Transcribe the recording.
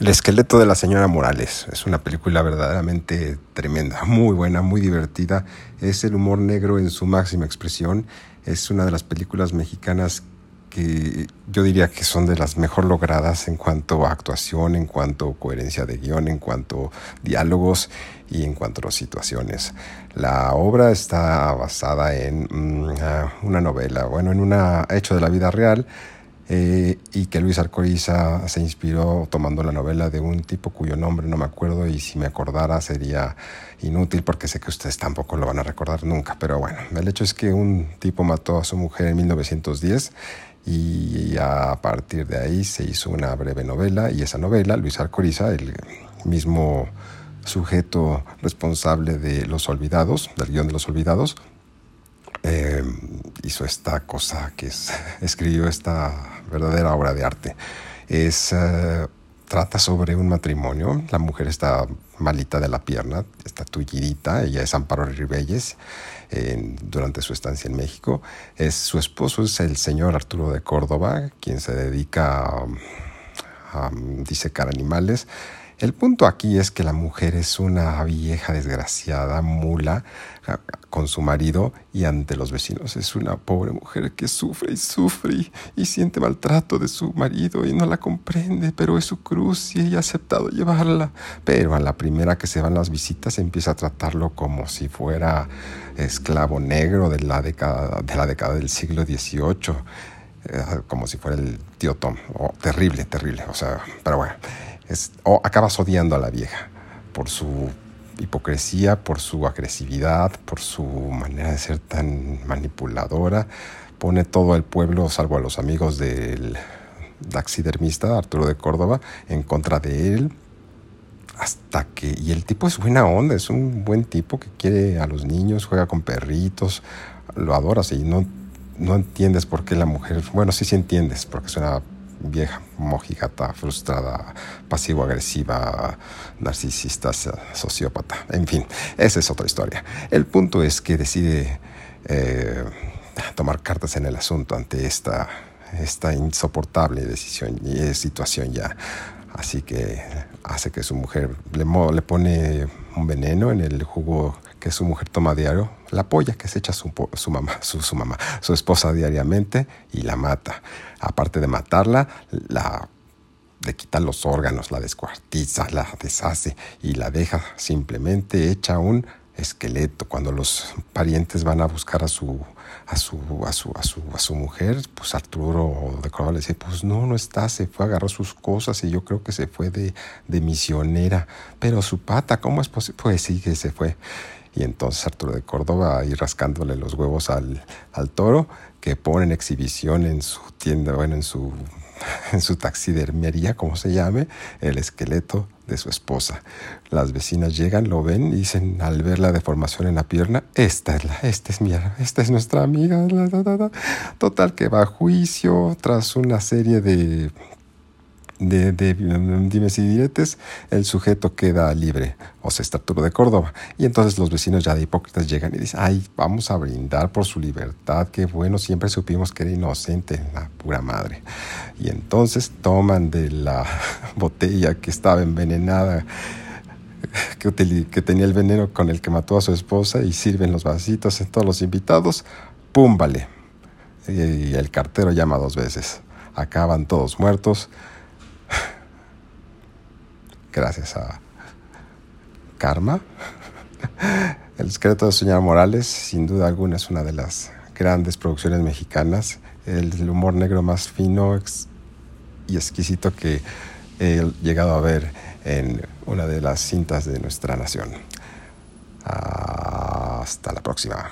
El esqueleto de la señora Morales es una película verdaderamente tremenda, muy buena, muy divertida. Es el humor negro en su máxima expresión. Es una de las películas mexicanas que yo diría que son de las mejor logradas en cuanto a actuación, en cuanto a coherencia de guion, en cuanto a diálogos y en cuanto a situaciones. La obra está basada en mm, ah, una novela, bueno, en un hecho de la vida real eh, y que Luis Arcoriza se inspiró tomando la novela de un tipo cuyo nombre no me acuerdo y si me acordara sería inútil porque sé que ustedes tampoco lo van a recordar nunca, pero bueno, el hecho es que un tipo mató a su mujer en 1910 y a partir de ahí se hizo una breve novela y esa novela, Luis Arcoriza, el mismo sujeto responsable de Los Olvidados, del guion de Los Olvidados, eh, hizo esta cosa que es, escribió esta verdadera obra de arte. Es, eh, trata sobre un matrimonio, la mujer está malita de la pierna, está tullidita, ella es Amparo Ribelles durante su estancia en México. Es, su esposo es el señor Arturo de Córdoba, quien se dedica a, a disecar animales. El punto aquí es que la mujer es una vieja desgraciada, mula, con su marido y ante los vecinos. Es una pobre mujer que sufre y sufre y, siente maltrato de su marido y no la comprende, pero es su cruz y ella ha aceptado llevarla. Pero a la primera que se van las visitas empieza a tratarlo como si fuera esclavo negro de la década, de la década del siglo XVIII, eh, como si fuera el tío Tom. Oh, terrible, terrible. O sea, pero bueno, es, acabas odiando a la vieja por su hipocresía, por su agresividad, por su manera de ser tan manipuladora. Pone todo el pueblo, salvo a los amigos del taxidermista Arturo de Córdoba, en contra de él. Hasta que, y el tipo es buena onda, es un buen tipo que quiere a los niños, juega con perritos, lo adoras y no, no entiendes por qué la mujer, bueno, sí, sí entiendes, porque es una vieja mojigata, frustrada, pasivo-agresiva, narcisista, sociópata. En fin, esa es otra historia. El punto es que decide eh, tomar cartas en el asunto ante esta, esta insoportable decisión y situación ya. Así que hace que su mujer le, le pone un veneno en el jugo que su mujer toma diario, la polla que se echa su, su mamá, su, mamá, su esposa diariamente y la mata. Aparte de matarla, la le quita los órganos, la descuartiza, la deshace y la deja simplemente hecha un esqueleto. Cuando los parientes van a buscar a su, a su, a su, a su, a su mujer, pues Arturo de Córdoba le dice, pues no, no está, se fue, agarró sus cosas y yo creo que se fue de, de misionera. Pero su pata, ¿cómo es posible? Pues sí que se fue. Y entonces Arturo de Córdoba ahí rascándole los huevos al, al toro, que pone en exhibición en su tienda, bueno, en su, en su taxidermería, como se llame, el esqueleto de su esposa. Las vecinas llegan, lo ven y dicen al ver la deformación en la pierna, esta es la, esta es mi, esta es nuestra amiga. Total que va a juicio tras una serie de de, de, dimes y diretes, el sujeto queda libre, o sea, está Arturo de Córdoba. Y entonces los vecinos ya de hipócritas llegan y dicen, ay, vamos a brindar por su libertad, qué bueno, siempre supimos que era inocente, la pura madre. Y entonces toman de la botella que estaba envenenada, que, tenía el veneno con el que mató a su esposa, y sirven los vasitos a todos los invitados, ¡pum! Vale. Y el cartero llama dos veces. Acaban todos muertos gracias a Karma. El secreto de Señora Morales, sin duda alguna, es una de las grandes producciones mexicanas. El humor negro más fino y exquisito que he llegado a ver en una de las cintas de nuestra nación. Hasta la próxima.